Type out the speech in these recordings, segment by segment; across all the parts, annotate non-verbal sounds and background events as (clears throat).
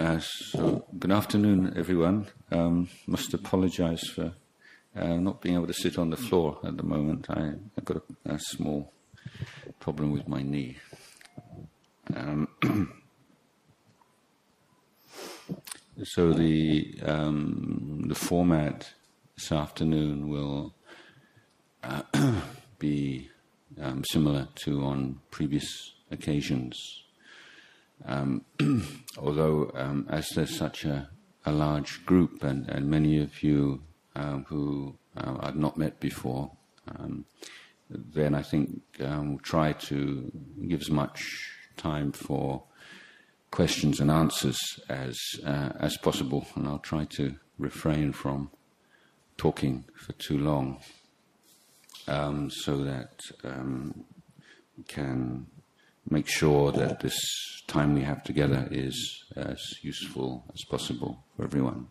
Uh, so, good afternoon, everyone. Um, must apologise for uh, not being able to sit on the floor at the moment. I, have got a, a, small problem with my knee. Um, (clears throat) so the um, the format this afternoon will uh, (clears throat) be um, similar to on previous occasions. Um, (clears throat) although, um, as there's such a, a large group, and, and, many of you um, who uh, I've not met before, um, then I think um, we'll try to give as much time for questions and answers as uh, as possible, and I'll try to refrain from talking for too long, um, so that we can make sure that this time we have together is as useful as possible for everyone.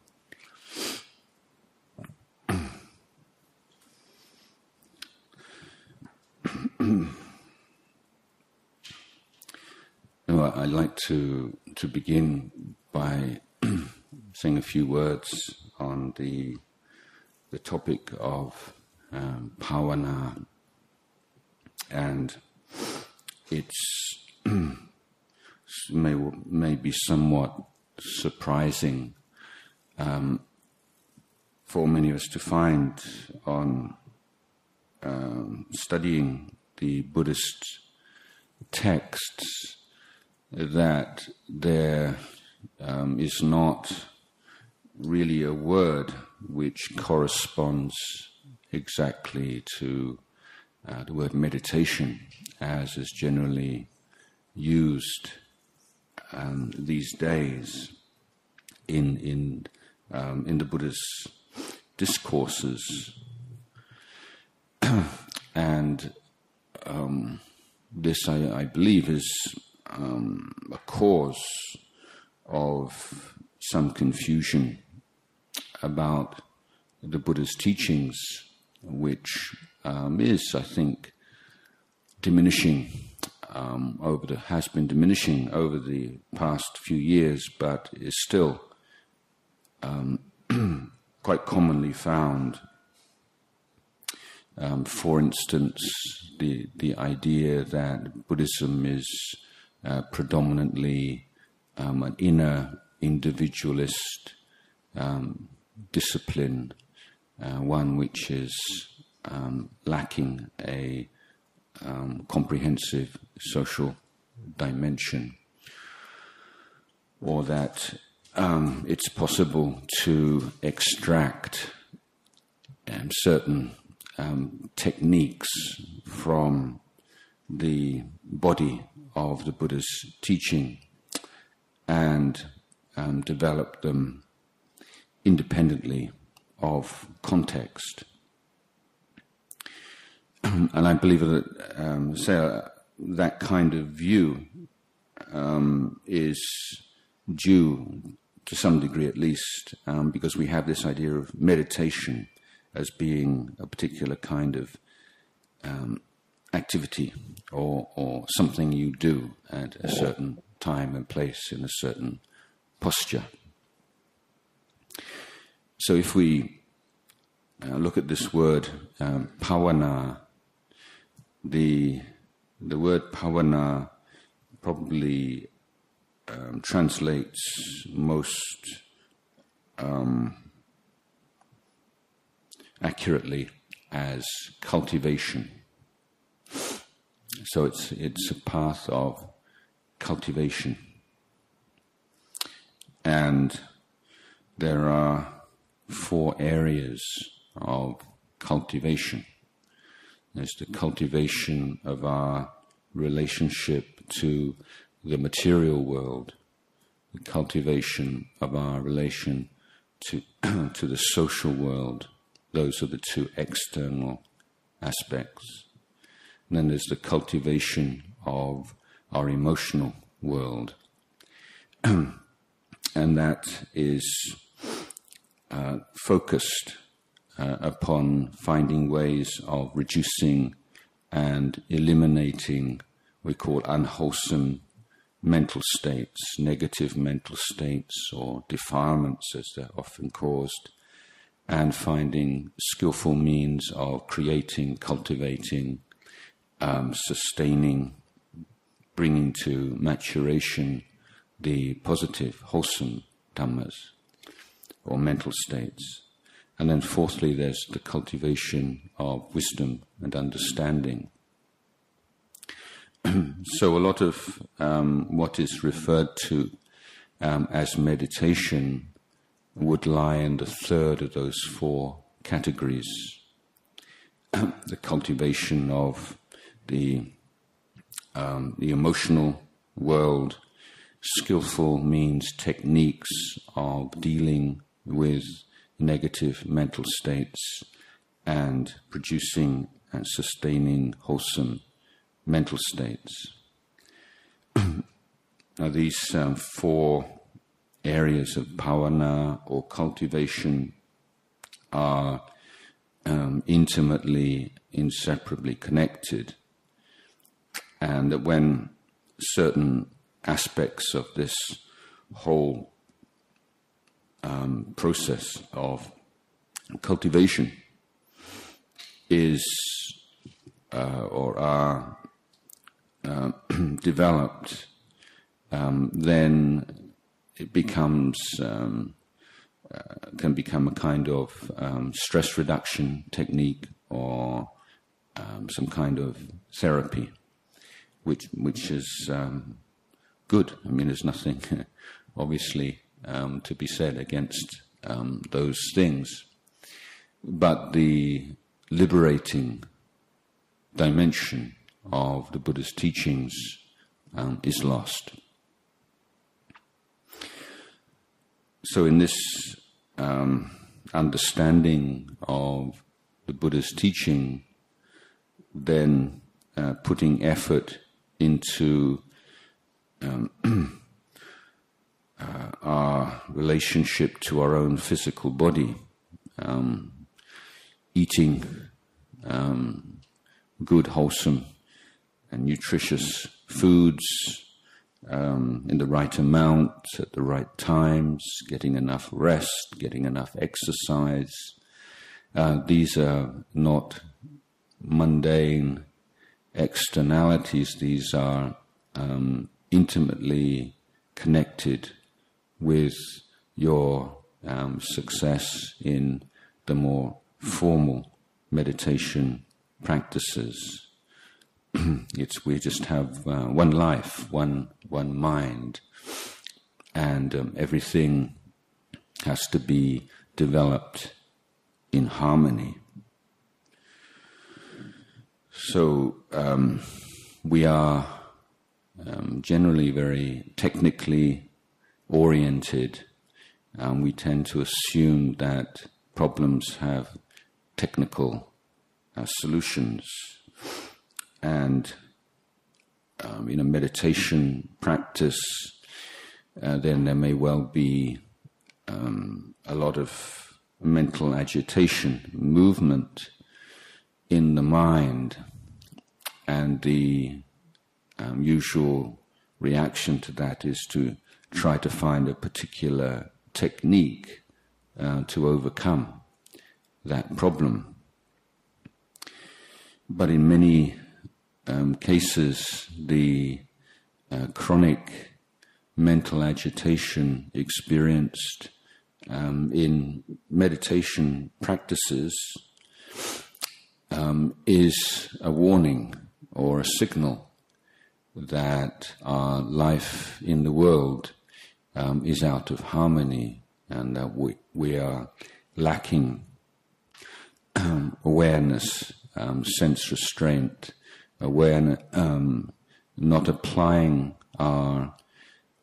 (clears throat) I'd like to to begin by (clears throat) saying a few words on the the topic of um, and it's (clears throat) may may be somewhat surprising um, for many of us to find on um, studying the Buddhist texts that there um, is not really a word which corresponds exactly to uh, the word meditation as is generally used um, these days in in um, in the Buddha's discourses, (clears throat) and um, this I, I, believe is um, a cause of some confusion about the Buddha's teachings, which um, is, I think, diminishing um, over the has been diminishing over the past few years, but is still um, (clears throat) quite commonly found. Um, for instance, the the idea that Buddhism is uh, predominantly um, an inner individualist um, discipline, uh, one which is um, lacking a um, comprehensive social dimension, or that um, it's possible to extract certain um, techniques from the body of the Buddha's teaching and um, develop them independently of context. (clears throat) and I believe that um, say, uh, that kind of view um, is due to some degree, at least, um, because we have this idea of meditation as being a particular kind of um, activity or, or something you do at a certain time and place in a certain posture. So if we uh, look at this word um, bhavana, the the word bhavana probably um, translates most um, accurately as cultivation. So it's it's a path of cultivation, and there are four areas of cultivation. There's the cultivation of our relationship to the material world, the cultivation of our relation to, (clears throat) to the social world. Those are the two external aspects. And then there's the cultivation of our emotional world. (clears throat) and that is uh, focused uh, upon finding ways of reducing and eliminating we call unwholesome mental states, negative mental states, or defilements as they're often caused, and finding skillful means of creating, cultivating, um, sustaining, bringing to maturation the positive, wholesome dhammas or mental states. And then, fourthly, there's the cultivation of wisdom and understanding. (clears throat) so, a lot of um, what is referred to um, as meditation would lie in the third of those four categories (clears throat) the cultivation of the, um, the emotional world, skillful means, techniques of dealing with negative mental states and producing and sustaining wholesome mental states. (clears throat) now, these um, four areas of bhavana or cultivation are um, intimately, inseparably connected, and that when certain aspects of this whole um, process of cultivation is uh, or are uh, (clears throat) developed, um, then it becomes um, uh, can become a kind of um, stress reduction technique or um, some kind of therapy, which which is um, good. I mean, there's nothing (laughs) obviously um, to be said against those things. But the liberating dimension of the Buddha's teachings um, is lost. So, in this um, understanding of the Buddha's teaching, then uh, putting effort into um, (clears throat) uh, our relationship to our own physical body, um, eating um, good, wholesome, and nutritious foods um, in the right amount, at the right times, getting enough rest, getting enough exercise. Uh, these are not mundane externalities, these are um, intimately connected with your um, success in the more formal meditation practices. (clears throat) it's we just have uh, one life, one one mind, and um, everything has to be developed in harmony. So um, we are um, generally very technically oriented, and we tend to assume that problems have technical uh, solutions. And um, in a meditation practice, uh, then there may well be um, a lot of mental agitation, movement in the mind, and the um, usual reaction to that is to try to find a particular technique uh, to overcome that problem. But in many um, cases, the uh, chronic mental agitation experienced um, in meditation practices um, is a warning or a signal that our life in the world um, is out of harmony and that we, we are lacking um, awareness, um, sense restraint, awareness, um, not applying our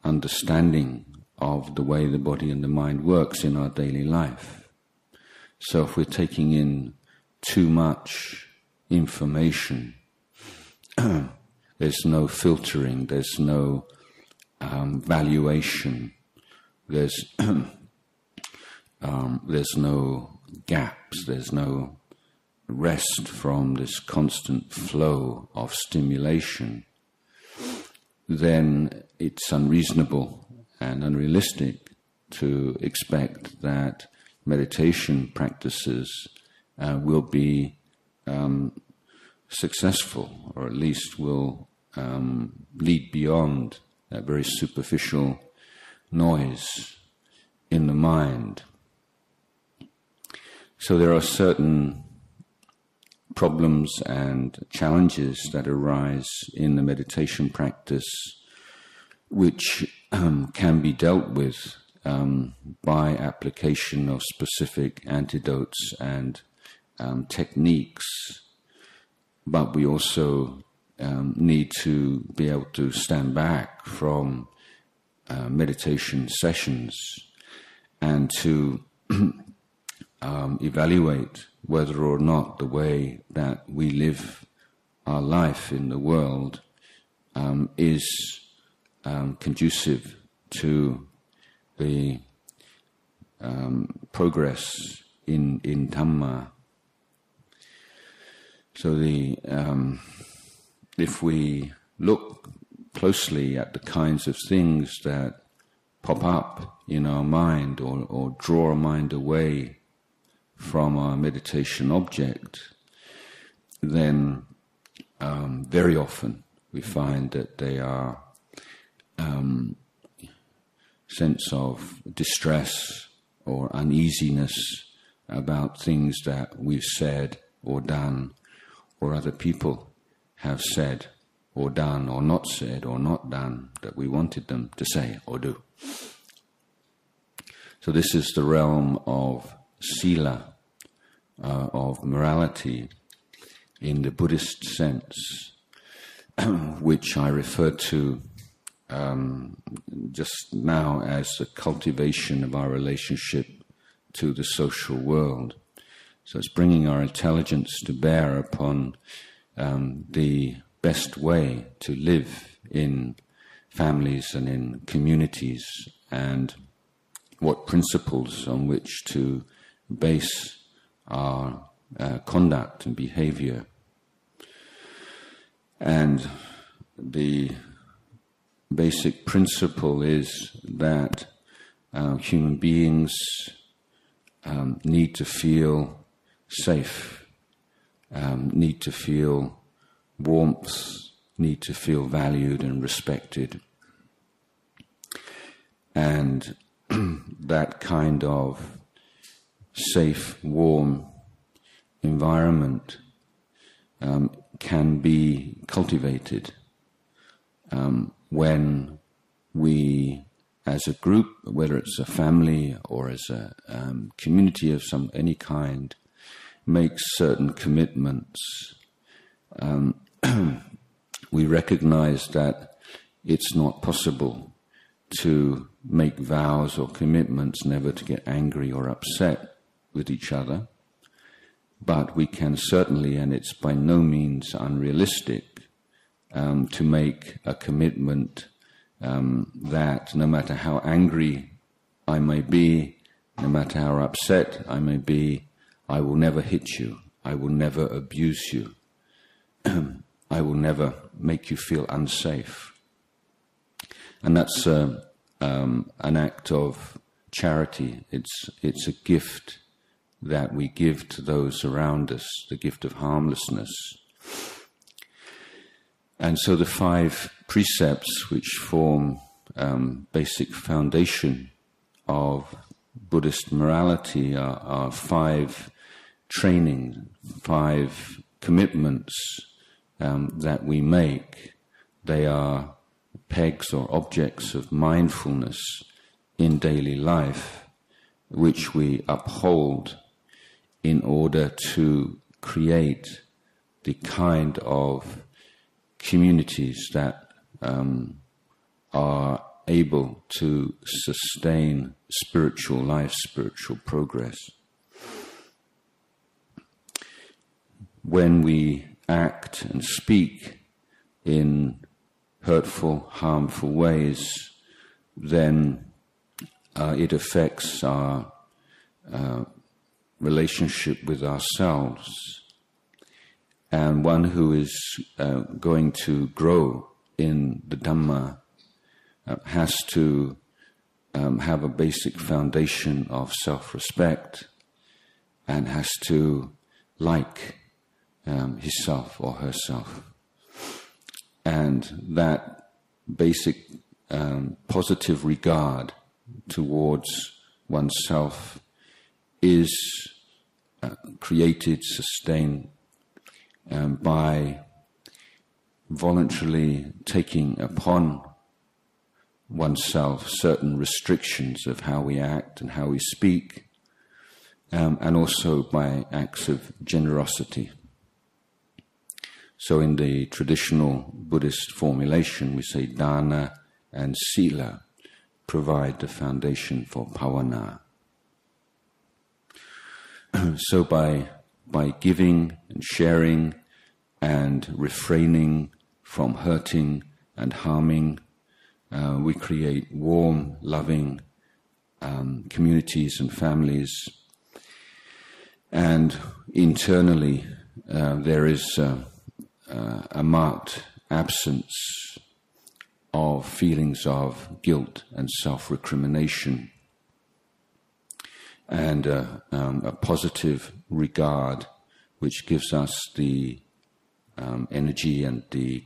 understanding of the way the body and the mind works in our daily life. So if we're taking in too much information. (clears throat) there's no filtering, there's no um, valuation, there's, (clears throat) um, there's no gaps, there's no rest from this constant flow of stimulation, then it's unreasonable and unrealistic to expect that meditation practices uh, will be um, successful, or at least will um, lead beyond that very superficial noise in the mind. So there are certain problems and challenges that arise in the meditation practice which um, can be dealt with um, by application of specific antidotes and um, techniques, but we also um, need to be able to stand back from uh, meditation sessions and to (clears throat) um, evaluate whether or not the way that we live our life in the world um, is um, conducive to the um, progress in in Dhamma. So the um, if we look closely at the kinds of things that pop up in our mind or, or draw our mind away from our meditation object, then um, very often we find that they are um, sense of distress or uneasiness about things that we've said or done or other people have said or done or not said or not done that we wanted them to say or do. So this is the realm of sila, uh, of morality in the Buddhist sense, (clears throat) which I refer to um, just now as the cultivation of our relationship to the social world. So it's bringing our intelligence to bear upon um, the best way to live in families and in communities and what principles on which to base our uh, conduct and behavior. And the basic principle is that uh, human beings um, need to feel safe, um, need to feel warmth, need to feel valued and respected. And (clears throat) that kind of safe, warm environment um, can be cultivated um, when we, as a group, whether it's a family or as a um, community of some any kind, make certain commitments. Um, (clears throat) we recognize that it's not possible to make vows or commitments never to get angry or upset with each other, but we can certainly, and it's by no means unrealistic, um, to make a commitment um, that no matter how angry I may be, no matter how upset I may be, I will never hit you. I will never abuse you. (clears throat) I will never make you feel unsafe. And that's uh, um, an act of charity. It's, it's a gift that we give to those around us, the gift of harmlessness. And so the five precepts which form um, basic foundation of Buddhist morality are, are five training, five commitments um, that we make. They are pegs or objects of mindfulness in daily life, which we uphold in order to create the kind of communities that um, are able to sustain spiritual life, spiritual progress. when we act and speak in hurtful, harmful ways, then uh, it affects our uh, relationship with ourselves. And one who is uh, going to grow in the Dhamma uh, has to um, have a basic foundation of self respect and has to like um, himself or herself. And that basic um, positive regard towards oneself is uh, created, sustained um, by voluntarily taking upon oneself certain restrictions of how we act and how we speak, um, and also by acts of generosity. So, in the traditional Buddhist formulation, we say dana and sila provide the foundation for bhavana. (clears throat) so, by, by giving and sharing and refraining from hurting and harming uh, we create warm, loving um, communities and families. And internally, uh, there is uh, uh, a marked absence of feelings of guilt and self recrimination, and uh, um, a positive regard which gives us the um, energy and the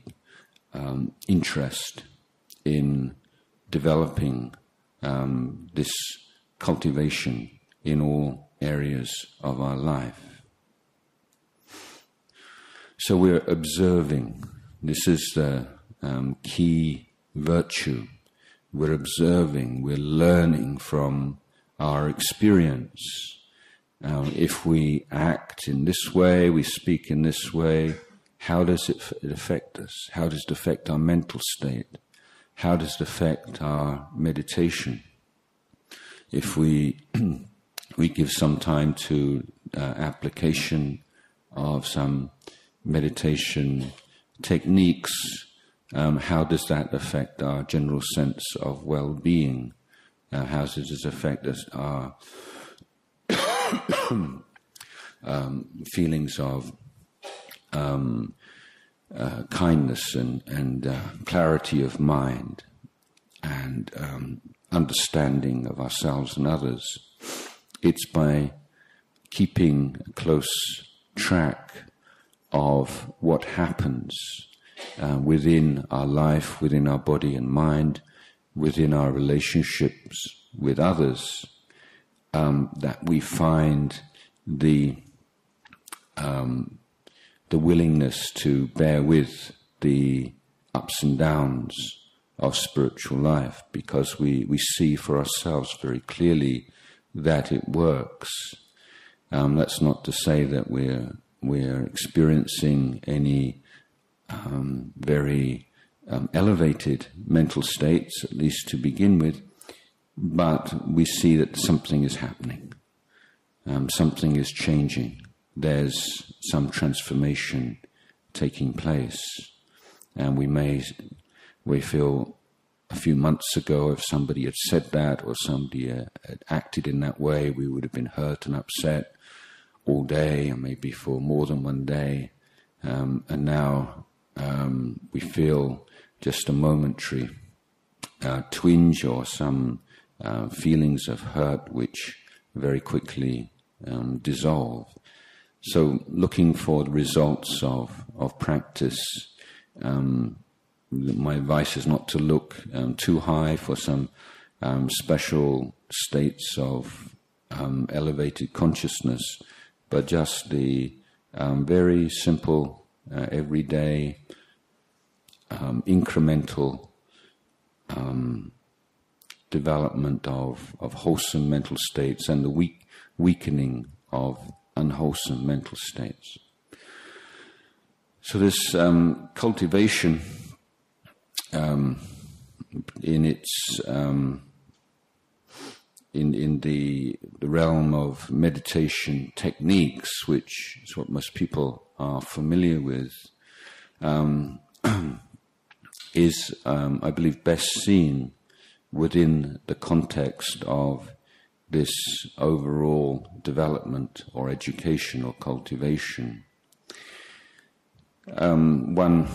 um, interest in developing um, this cultivation in all areas of our life. So we're observing. This is the um, key virtue. We're observing, we're learning from our experience. Um, if we act in this way, we speak in this way, how does it, it affect us? How does it affect our mental state? how does it affect our meditation? If we (clears throat) we give some time to uh, application of some meditation techniques, um, how does that affect our general sense of well-being? Uh, how does it affect us, our (coughs) um, feelings of um, uh, kindness and, and uh, clarity of mind and um, understanding of ourselves and others. It's by keeping close track of what happens uh, within our life, within our body and mind, within our relationships with others, um, that we find the um, the willingness to bear with the ups and downs of spiritual life because we, we see for ourselves very clearly that it works. Um, that's not to say that we're, we're experiencing any um, very um, elevated mental states, at least to begin with, but we see that something is happening, um, something is changing there's some transformation taking place. And we may, we feel a few months ago, if somebody had said that or somebody uh, had acted in that way, we would have been hurt and upset all day, and maybe for more than one day. Um, and now um, we feel just a momentary uh, twinge or some uh, feelings of hurt which very quickly um, dissolve. So, looking for the results of, of practice, um, my advice is not to look um, too high for some um, special states of um, elevated consciousness, but just the um, very simple, uh, everyday, um, incremental development of, of wholesome mental states and the weak, weakening of unwholesome mental states. So, this um, cultivation um, in its um, in in the the realm of meditation techniques, which is what most people are familiar with, um, (clears throat) is um, I believe best seen within the context of this overall development or education or cultivation. Um, one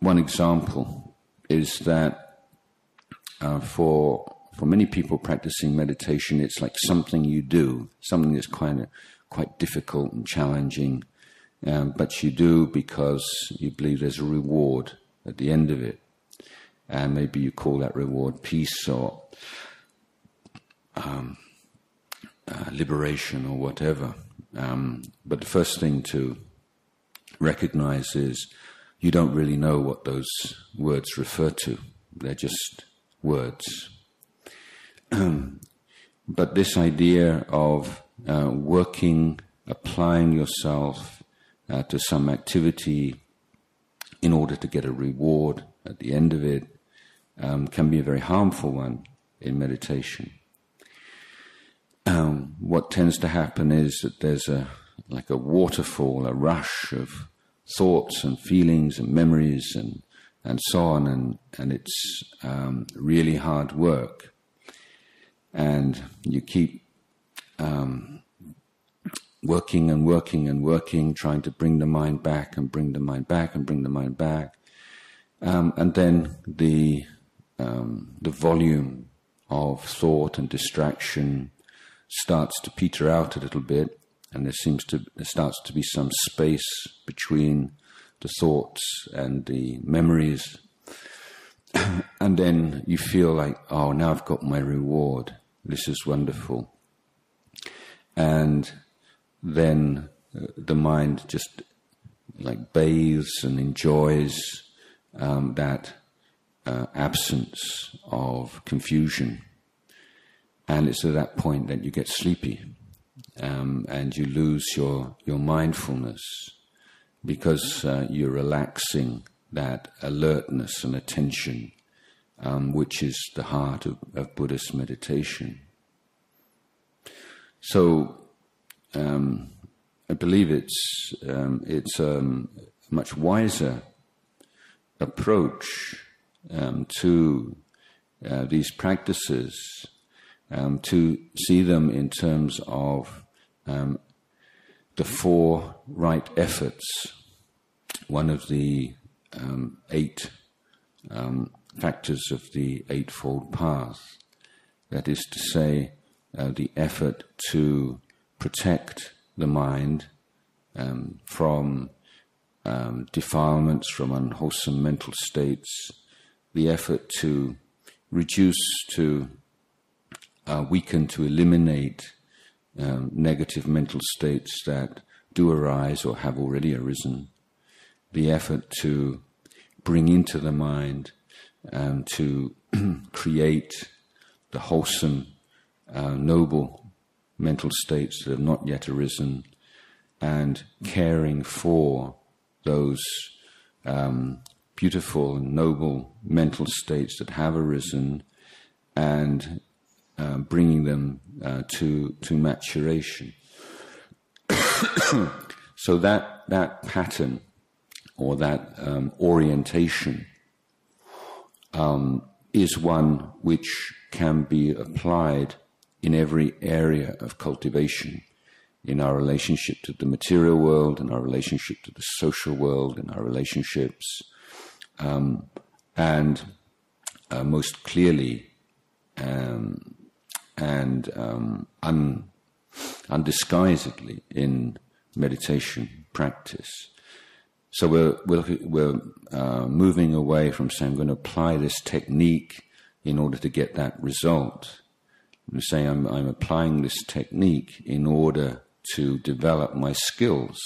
one example is that uh, for for many people practicing meditation, it's like something you do, something that's of quite difficult and challenging, um, but you do because you believe there's a reward at the end of it, and maybe you call that reward peace or um, uh, liberation or whatever. Um, but the first thing to recognize is you don't really know what those words refer to. They're just words. (clears throat) but this idea of uh, working, applying yourself uh, to some activity in order to get a reward at the end of it um, can be a very harmful one in meditation. Um, what tends to happen is that there's a like a waterfall, a rush of thoughts and feelings and memories and and so on, and and it's um, really hard work, and you keep um, working and working and working, trying to bring the mind back and bring the mind back and bring the mind back, um, and then the um, the volume of thought and distraction starts to peter out a little bit, and there seems to there starts to be some space between the thoughts and the memories. (clears throat) And then you feel like oh now i've got my reward. This is wonderful. And then uh, the mind just like bathes and enjoys um, that uh, absence of confusion and it's at that point that you get sleepy um, and you lose your, your mindfulness because uh, you're relaxing that alertness and attention, um, which is the heart of, of Buddhist meditation. So, um, I believe it's um, it's um, a much wiser approach um, to uh, these practices um, to see them in terms of the four right efforts, one of the eight factors of the Eightfold Path. That is to say, uh, the effort to protect the mind um, from um, defilements, from unwholesome mental states, the effort to reduce to uh, weaken, to eliminate um, negative mental states that do arise or have already arisen, the effort to bring into the mind um, to (clears throat) create the wholesome, uh, noble mental states that have not yet arisen, and caring for those um, beautiful and noble mental states that have arisen, and uh, bringing them uh, to to maturation. (coughs) so that that pattern or that um, orientation um, is one which can be applied in every area of cultivation in our relationship to the material world, in our relationship to the social world, in our relationships, um, and uh, most clearly um, and um, un, undisguisedly in meditation practice. So we're, we're, we're uh, moving away from saying I'm going to apply this technique in order to get that result. We're saying I'm, I'm applying this technique in order to develop my skills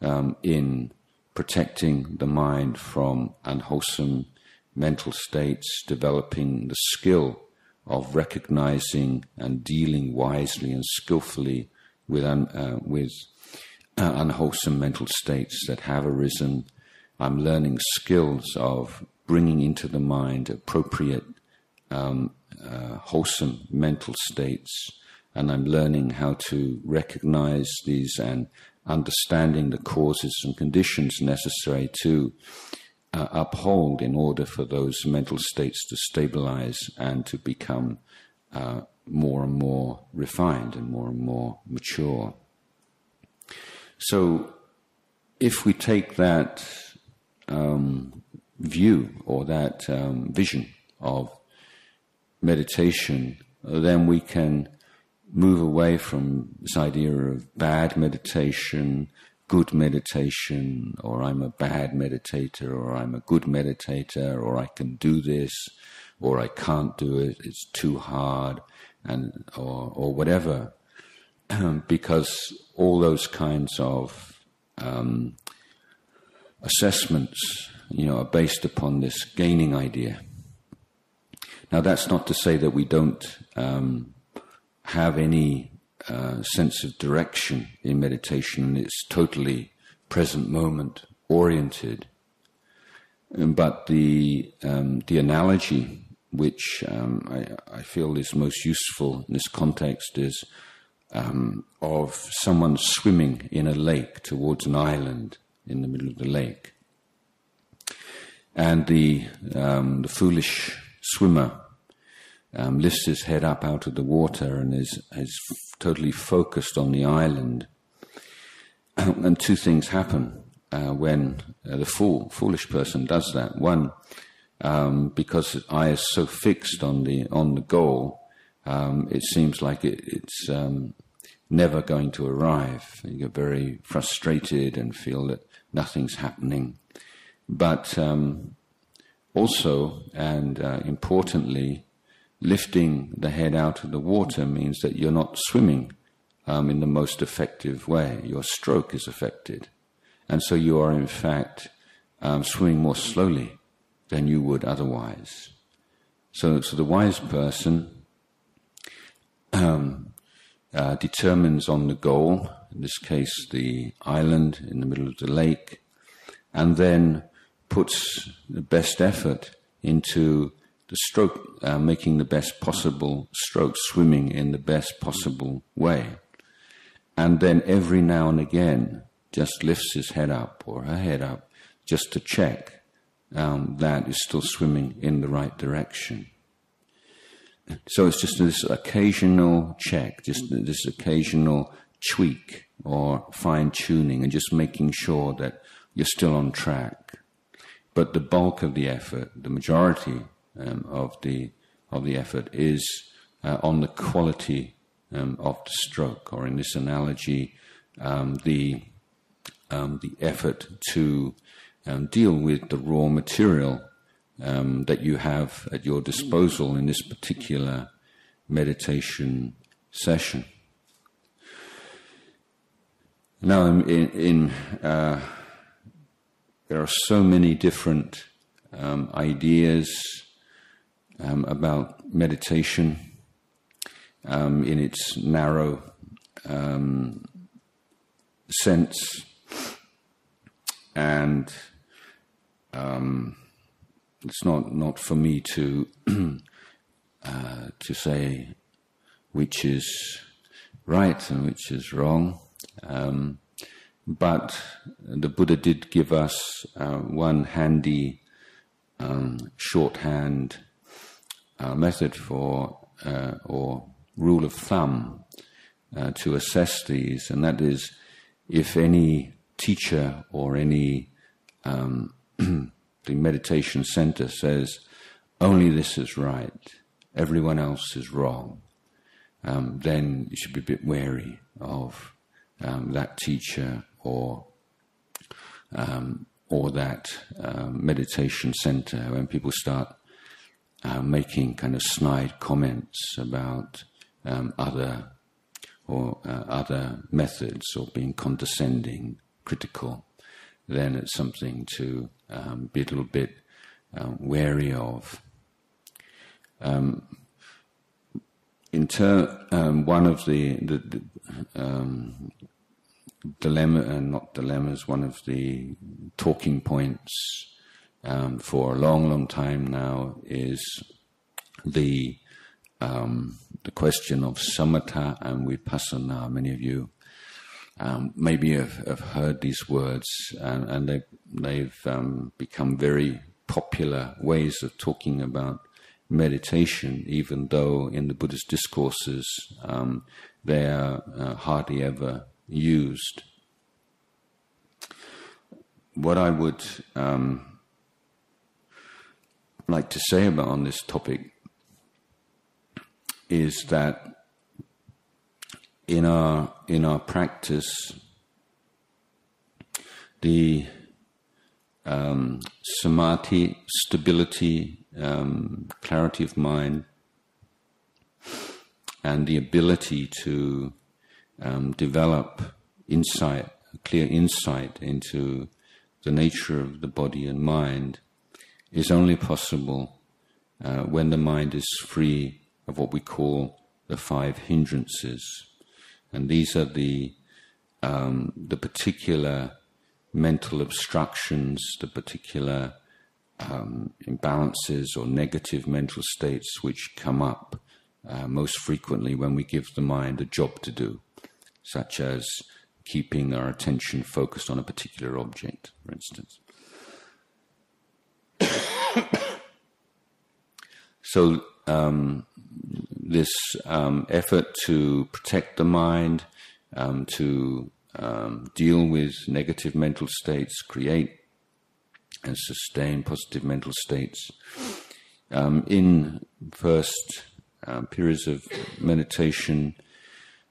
um, in protecting the mind from unwholesome mental states, developing the skill of recognizing and dealing wisely and skillfully with, un, uh, with uh, unwholesome mental states that have arisen. I'm learning skills of bringing into the mind appropriate um, uh, wholesome mental states, and I'm learning how to recognize these and understanding the causes and conditions necessary to uh, uphold in order for those mental states to stabilize and to become uh, more and more refined and more and more mature. So, if we take that um, view or that um, vision of meditation, then we can move away from this idea of bad meditation, good meditation, or I'm a bad meditator, or I'm a good meditator, or I can do this, or I can't do it, it's too hard, and or or whatever, (clears throat) because all those kinds of um, assessments, you know, are based upon this gaining idea. Now, that's not to say that we don't um, have any uh, sense of direction in meditation. It's totally present moment oriented. But the um, the analogy which um, I, I, feel is most useful in this context is um, of someone swimming in a lake towards an island in the middle of the lake, and the um, the foolish swimmer um, lifts his head up out of the water and is, is totally focused on the island. (clears throat) and two things happen uh, when uh, the fool, foolish person does that. One, um, because his eye is so fixed on the on the goal, um, it seems like it, it's um, never going to arrive. You get very frustrated and feel that nothing's happening. But um, also, and uh, importantly, lifting the head out of the water means that you're not swimming um, in the most effective way. Your stroke is affected. And so you are, in fact, um, swimming more slowly than you would otherwise. So, so the wise person um, uh, determines on the goal, in this case, the island in the middle of the lake, and then puts the best effort into the stroke, uh, making the best possible stroke, swimming in the best possible way. And then every now and again, just lifts his head up or her head up just to check um, that is still swimming in the right direction. So it's just this occasional check, just this occasional tweak or fine tuning, and just making sure that you're still on track. But the bulk of the effort, the majority um, of the of the effort is uh, on the quality um, of the stroke, or in this analogy, um, the um, the effort to um, deal with the raw material um, that you have at your disposal in this particular meditation session. Now, in, in uh, there are so many different ideas um, about meditation um, in its narrow um, sense, and um, it's not not for me to (clears throat) uh, to say which is right and which is wrong. Um, but the Buddha did give us uh, one handy um, shorthand uh, method for uh, or rule of thumb uh, to assess these, and that is if any teacher or any um, (clears throat) the meditation center says only this is right, everyone else is wrong, um, then you should be a bit wary of um, that teacher or um, or that um, meditation center when people start uh, making kind of snide comments about um, other or uh, other methods or being condescending, critical, then it's something to um, be a little bit uh, wary of. Um, in ter- um, one of the, the, the um, dilemma, and uh, not dilemmas, one of the talking points um, for a long, long time now is the um, the question of samatha and vipassana. Many of you um, maybe have, have, heard these words, and, and they've, they've um, become very popular ways of talking about meditation, even though in the Buddhist discourses um, they are uh, hardly ever used. What I would um, like to say about on this topic is that in our in our practice, the um, samadhi, stability, um, clarity of mind, and the ability to um, develop insight, clear insight into the nature of the body and mind is only possible uh, when the mind is free of what we call the five hindrances. And these are the, um, the particular mental obstructions, the particular um, imbalances or negative mental states which come up uh, most frequently when we give the mind a job to do, such as keeping our attention focused on a particular object, for instance. (coughs) so, um, this um, effort to protect the mind, um, to um, deal with negative mental states, create and sustain positive mental states. Um, in first um, periods of meditation,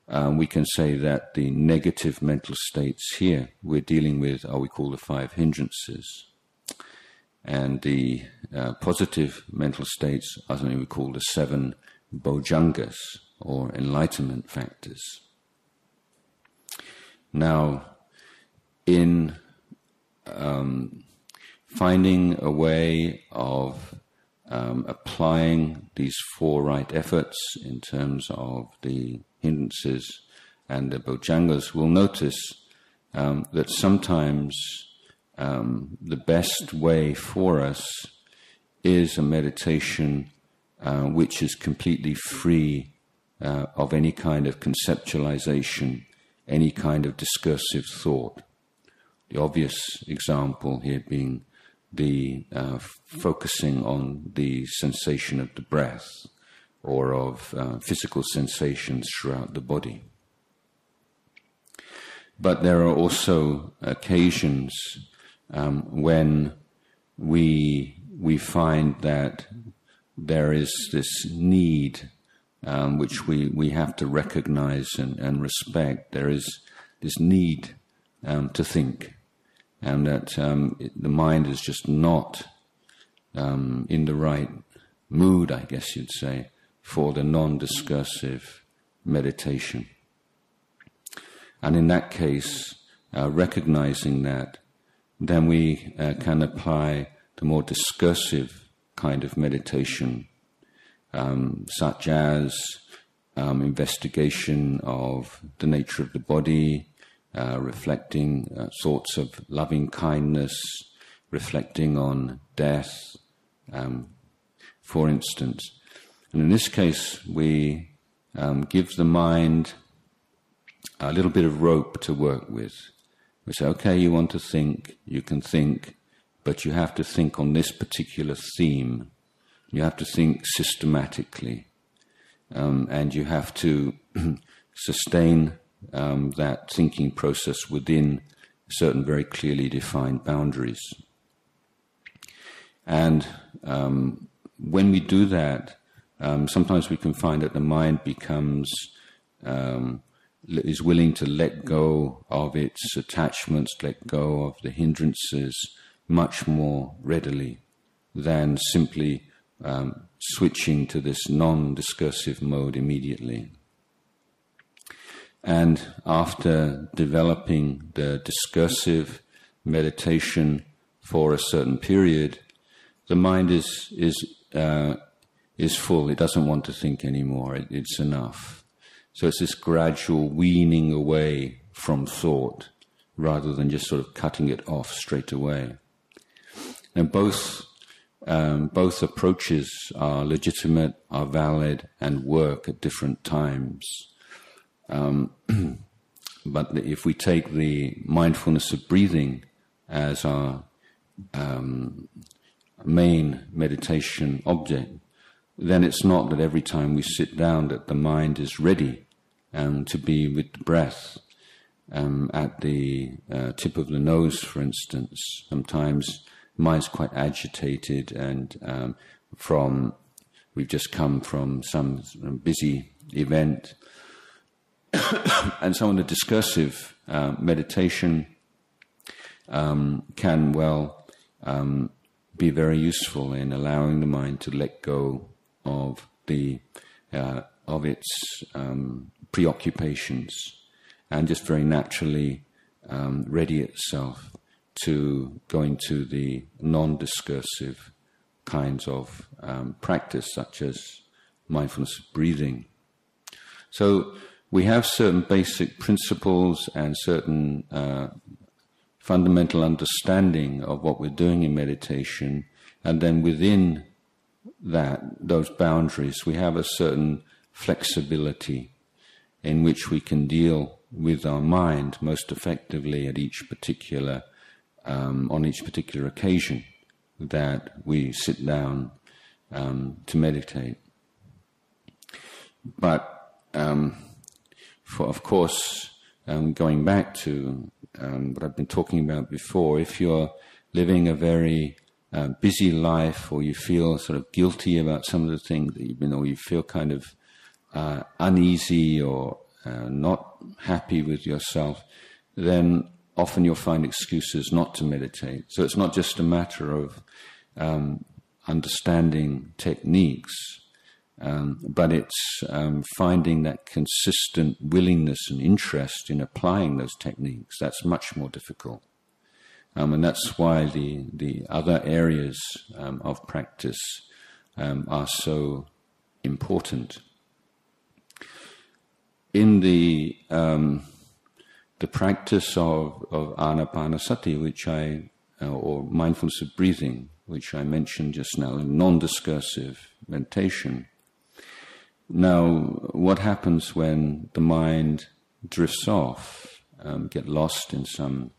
um, we can say that the negative mental states here we're dealing with are we call the five hindrances. And the uh, positive mental states are something we call the seven bojjhangas or enlightenment factors. Now, in um, finding a way of um, applying these four right efforts in terms of the hindrances and the bojjhangas, we'll notice um, that sometimes um, the best way for us is a meditation uh, which is completely free uh, of any kind of conceptualization, any kind of discursive thought. The obvious example here being the uh, focusing on the sensation of the breath or of uh, physical sensations throughout the body. But there are also occasions um, when we we find that there is this need um, which we, we have to recognize and, and respect. There is this need um, to think and that um, it, the mind is just not um, in the right mood, I guess you'd say, for the non discursive meditation. And in that case, uh, recognizing that, then we uh, can apply the more discursive kind of meditation, um, such as um, investigation of the nature of the body, uh, reflecting uh, thoughts of loving kindness, reflecting on death, um, for instance. And in this case, we um, give the mind a little bit of rope to work with. We say, okay, you want to think, you can think, but you have to think on this particular theme. You have to think systematically. Um, and you have to (clears throat) sustain um, that thinking process within certain very clearly defined boundaries. And um, when we do that, um, sometimes we can find that the mind becomes um, is willing to let go of its attachments, let go of the hindrances much more readily than simply um, switching to this non-discursive mode immediately. And after developing the discursive meditation for a certain period, the mind is is uh, is full. It doesn't want to think anymore. It, it's enough. So it's this gradual weaning away from thought, rather than just sort of cutting it off straight away. Now both um, both approaches are legitimate, are valid, and work at different times. Um, (clears throat) but if we take the mindfulness of breathing as our um, main meditation object, then it's not that every time we sit down that the mind is ready um, to be with the breath. Um, at the uh, tip of the nose, for instance, sometimes mind's quite agitated, and um, from we've just come from some busy event, (coughs) and some of the discursive uh, meditation um, can well um, be very useful in allowing the mind to let go of the uh, of its um, preoccupations and just very naturally um, ready itself to go into the non-discursive kinds of um, practice, such as mindfulness breathing. So we have certain basic principles and certain uh, fundamental understanding of what we're doing in meditation, and then within that, those boundaries, we have a certain flexibility in which we can deal with our mind most effectively at each particular, um, on each particular occasion that we sit down um, to meditate. But um, for, of course, um, going back to um, what I've been talking about before, if you're living a very uh, busy life or you feel sort of guilty about some of the things that you've been, or you feel kind of uh, uneasy or uh, not happy with yourself, then often you'll find excuses not to meditate. So it's not just a matter of um, understanding techniques, um, but it's um, finding that consistent willingness and interest in applying those techniques. That's much more difficult. Um, and that's why the, the other areas um, of practice um, are so important. In the, um, the practice of, of anapanasati, which I, uh, or mindfulness of breathing, which I mentioned just now, non discursive meditation, now, what happens when the mind drifts off, um, get lost in some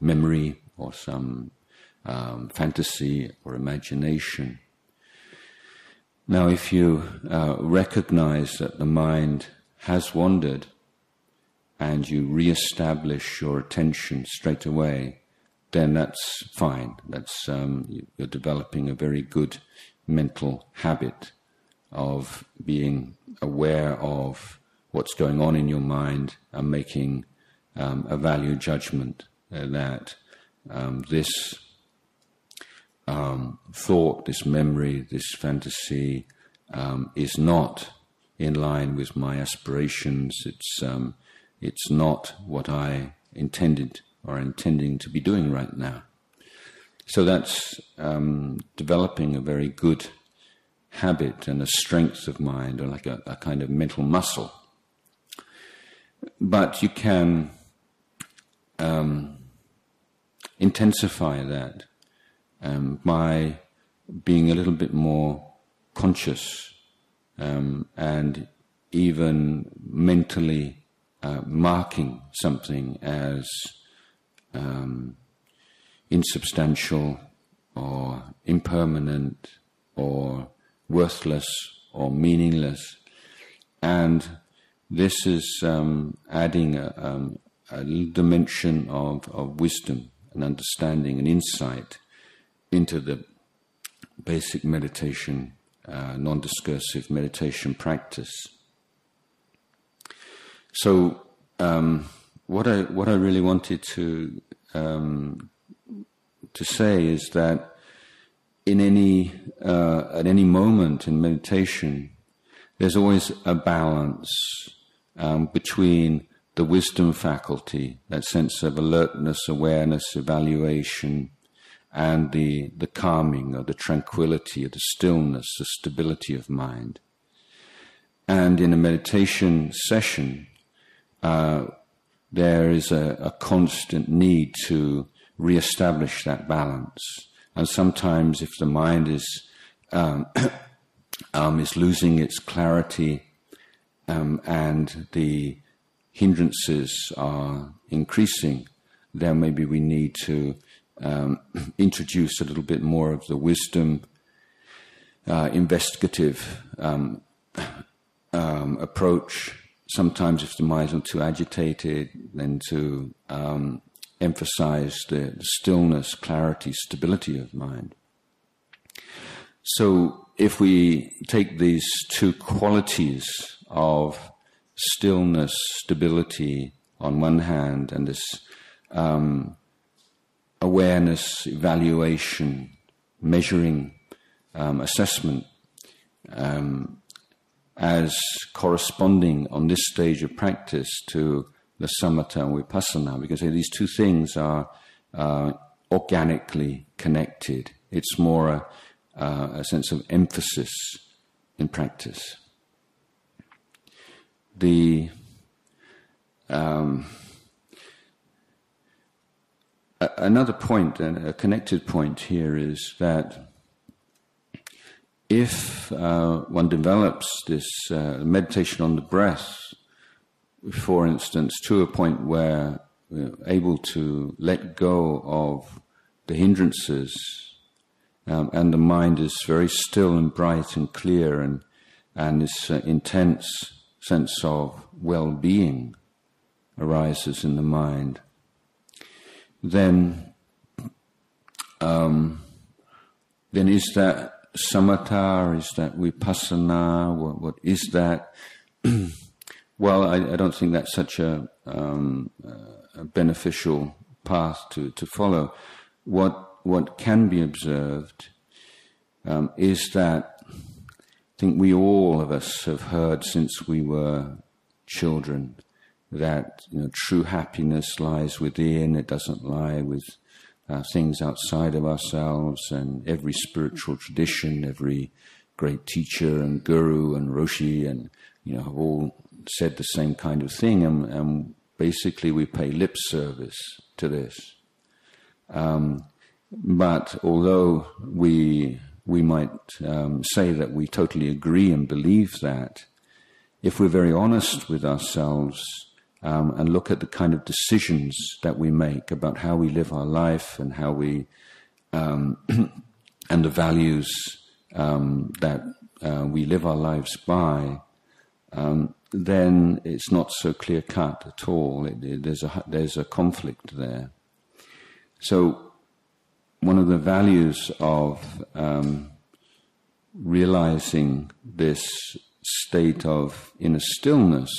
memory or some um, fantasy or imagination? Now, if you uh, recognize that the mind has wandered and you re-establish your attention straight away, then that's fine. That's um, you're developing a very good mental habit of being aware of what's going on in your mind and making um, a value judgment that um, this um, thought, this memory, this fantasy um, is not in line with my aspirations. It's um, it's not what I intended or intending to be doing right now. So that's um, developing a very good habit and a strength of mind, or like a, a kind of mental muscle. But you can um, intensify that um, by being a little bit more conscious um, and even mentally uh, marking something as um, insubstantial or impermanent or worthless or meaningless. And this is um, adding a, um, a dimension of, of wisdom and understanding and insight into the basic meditation, uh, non discursive meditation practice. So, um, what I what I really wanted to um, to say is that in any uh, at any moment in meditation, there's always a balance um, between the wisdom faculty, that sense of alertness, awareness, evaluation, and the the calming or the tranquility or the stillness, the stability of mind. And in a meditation session, uh, there is a, a constant need to re-establish that balance And sometimes, if the mind is um, (coughs) um, is losing its clarity um, and the hindrances are increasing, then maybe we need to um, (clears throat) introduce a little bit more of the wisdom, uh, investigative um, (clears throat) um, approach. Sometimes, if the mind is too agitated, then to um, emphasize the stillness, clarity, stability of mind. So, if we take these two qualities of stillness, stability on one hand, and this um, awareness, evaluation, measuring, um, assessment um, as corresponding on this stage of practice to the samatha and vipassana, because these two things are uh, organically connected. It's more a, uh, a sense of emphasis in practice. The um, another point, a connected point here, is that if uh, one develops this uh, meditation on the breath, for instance, to a point where we're able to let go of the hindrances, um, and the mind is very still and bright and clear, and and this uh, intense sense of well-being arises in the mind then um, then is that samatha? Is that vipassana? What, what is that? (clears throat) well, I, I, don't think that's such a, um, a, beneficial path to, to follow. What what can be observed um, is that think we all of us have heard since we were children that you know, true happiness lies within, it doesn't lie with uh, things outside of ourselves, and every spiritual tradition, every great teacher and guru and roshi, and you know, have all said the same kind of thing, and, and basically we pay lip service to this. Um, but although we we might um, say that we totally agree and believe that, if we're very honest with ourselves, um, and look at the kind of decisions that we make about how we live our life and how we um, (clears throat) and the values um, that uh, we live our lives by, um, then it's not so clear cut at all. It, it, there's a there's a conflict there. So one of the values of um, realizing this state of inner stillness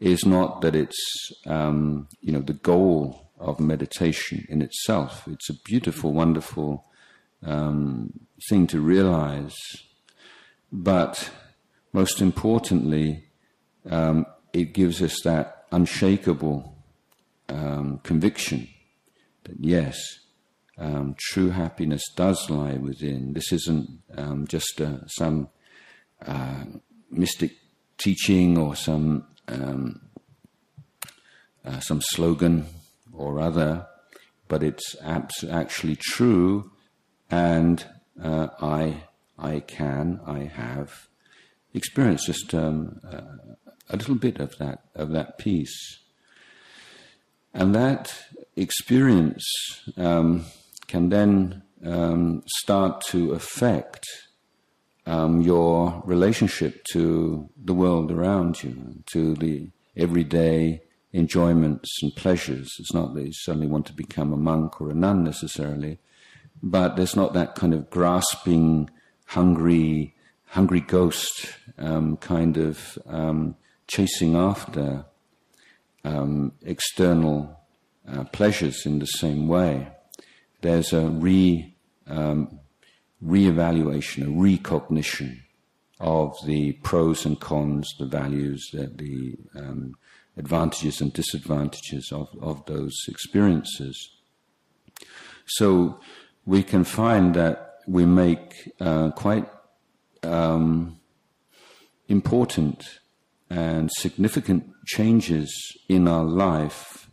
is not that it's um, you know the goal of meditation in itself. It's a beautiful, wonderful um, thing to realize, but most importantly, um, it gives us that unshakable um, conviction that yes, um, true happiness does lie within. This isn't um, just uh, some uh, mystic teaching or some um, uh, some slogan or other, but it's abs- actually true, and uh, I I can I have experienced just um, uh, a little bit of that of that peace, and that experience um, can then um, start to affect um, your relationship to the world around you, to the everyday enjoyments and pleasures. It's not that you suddenly want to become a monk or a nun necessarily, but there's not that kind of grasping, hungry, hungry ghost um, kind of um, chasing after um, external uh, pleasures in the same way. There's a re um, re-evaluation, a recognition of the pros and cons, the values, the, the um, advantages and disadvantages of, of those experiences. So we can find that we make uh, quite um, important and significant changes in our life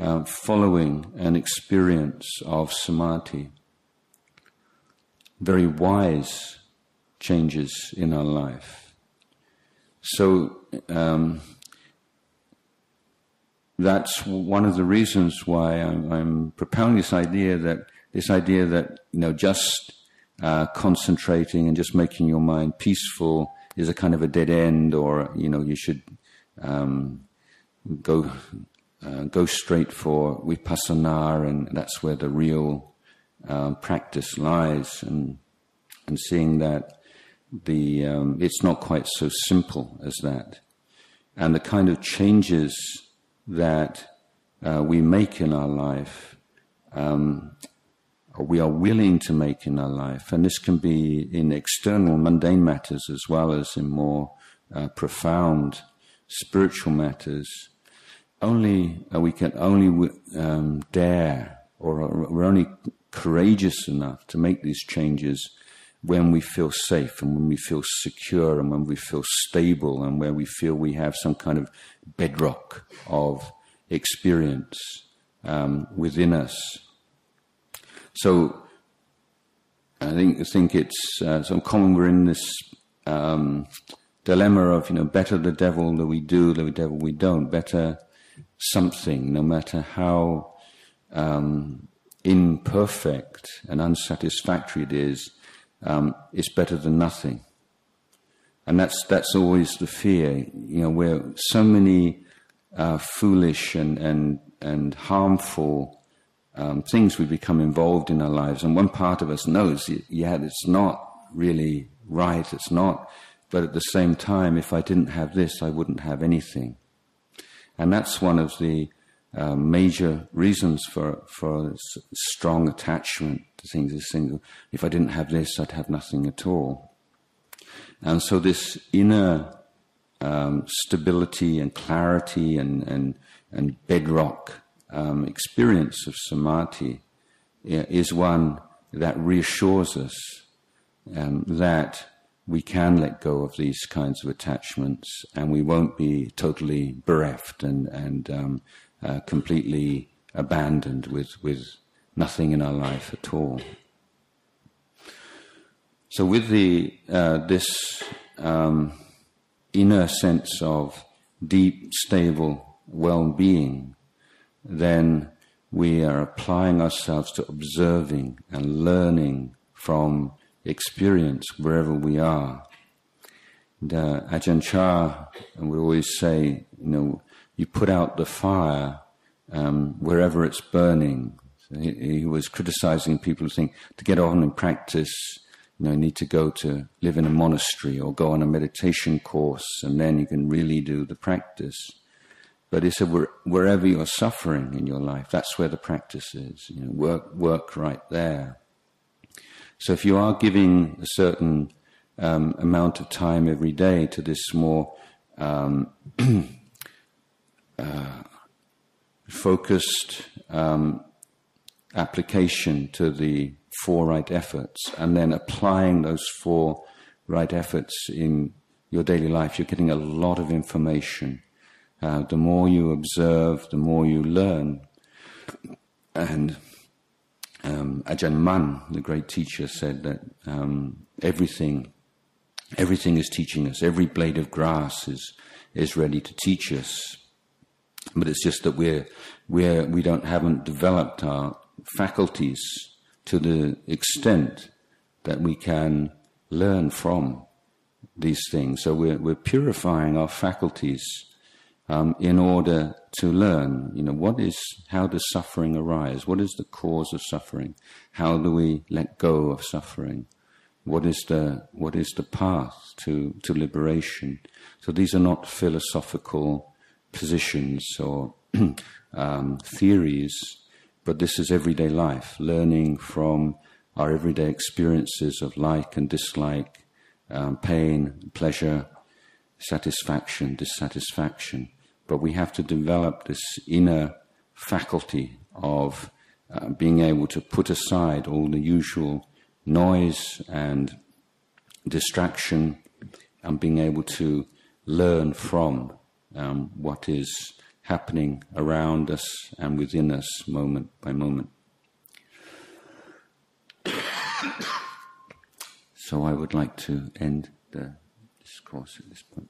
uh, following an experience of samadhi very wise changes in our life. So um, that's one of the reasons why I'm, I'm, propounding this idea that this idea that you know just uh, concentrating and just making your mind peaceful is a kind of a dead end, or you know you should um, go uh, go straight for vipassana, and that's where the real um, practice lies, and and seeing that the um, it's not quite so simple as that, and the kind of changes that uh, we make in our life, um, we are willing to make in our life, and this can be in external mundane matters as well as in more uh, profound spiritual matters only uh, we can only um, dare or we're only courageous enough to make these changes when we feel safe and when we feel secure and when we feel stable and where we feel we have some kind of bedrock of experience um, within us. So I think I think it's uh, so common. We're in this um, dilemma of you know better the devil that we do, the devil we don't. Better something, no matter how um, imperfect and unsatisfactory it is, um, it's better than nothing. And that's that's always the fear, you know, where so many uh, foolish and and and harmful um, things we become involved in our lives, and one part of us knows, yeah, it's not really right, it's not. But at the same time, if I didn't have this, I wouldn't have anything. And that's one of the uh, major reasons for, for strong attachment to things is single. If I didn't have this, I'd have nothing at all. And so this inner um, stability and clarity and, and, and bedrock um, experience of samadhi is one that reassures us um, that we can let go of these kinds of attachments and we won't be totally bereft and, and um, uh, completely abandoned with, with nothing in our life at all. So, with the, uh, this um, inner sense of deep, stable well being, then we are applying ourselves to observing and learning from experience wherever we are. And, uh, Ajahn Chah would always say, you know, you put out the fire um, wherever it's burning. So he, he, was criticizing people who think to get on and practice, you know, you need to go to live in a monastery or go on a meditation course, and then you can really do the practice. But he said, wherever you're suffering in your life, that's where the practice is. You know, work, work right there. So if you are giving a certain um, amount of time every day to this more um, (clears throat) uh, focused um, application to the four right efforts, and then applying those four right efforts in your daily life, you're getting a lot of information. Uh, the more you observe, the more you learn. And Ajahn Mun, the great teacher, said that um, everything, everything is teaching us. Every blade of grass is is ready to teach us, but it's just that we're we're we don't haven't developed our faculties to the extent that we can learn from these things. So we're we're purifying our faculties um, in order to learn, you know, what is, how does suffering arise? What is the cause of suffering? How do we let go of suffering? What is the, what is the path to, to liberation? So these are not philosophical positions or (clears throat) um, theories, but this is everyday life, learning from our everyday experiences of like and dislike, um, pain, pleasure, satisfaction, dissatisfaction but we have to develop this inner faculty of uh, being able to put aside all the usual noise and distraction and being able to learn from um, what is happening around us and within us moment by moment. (coughs) So I would like to end the discourse at this point.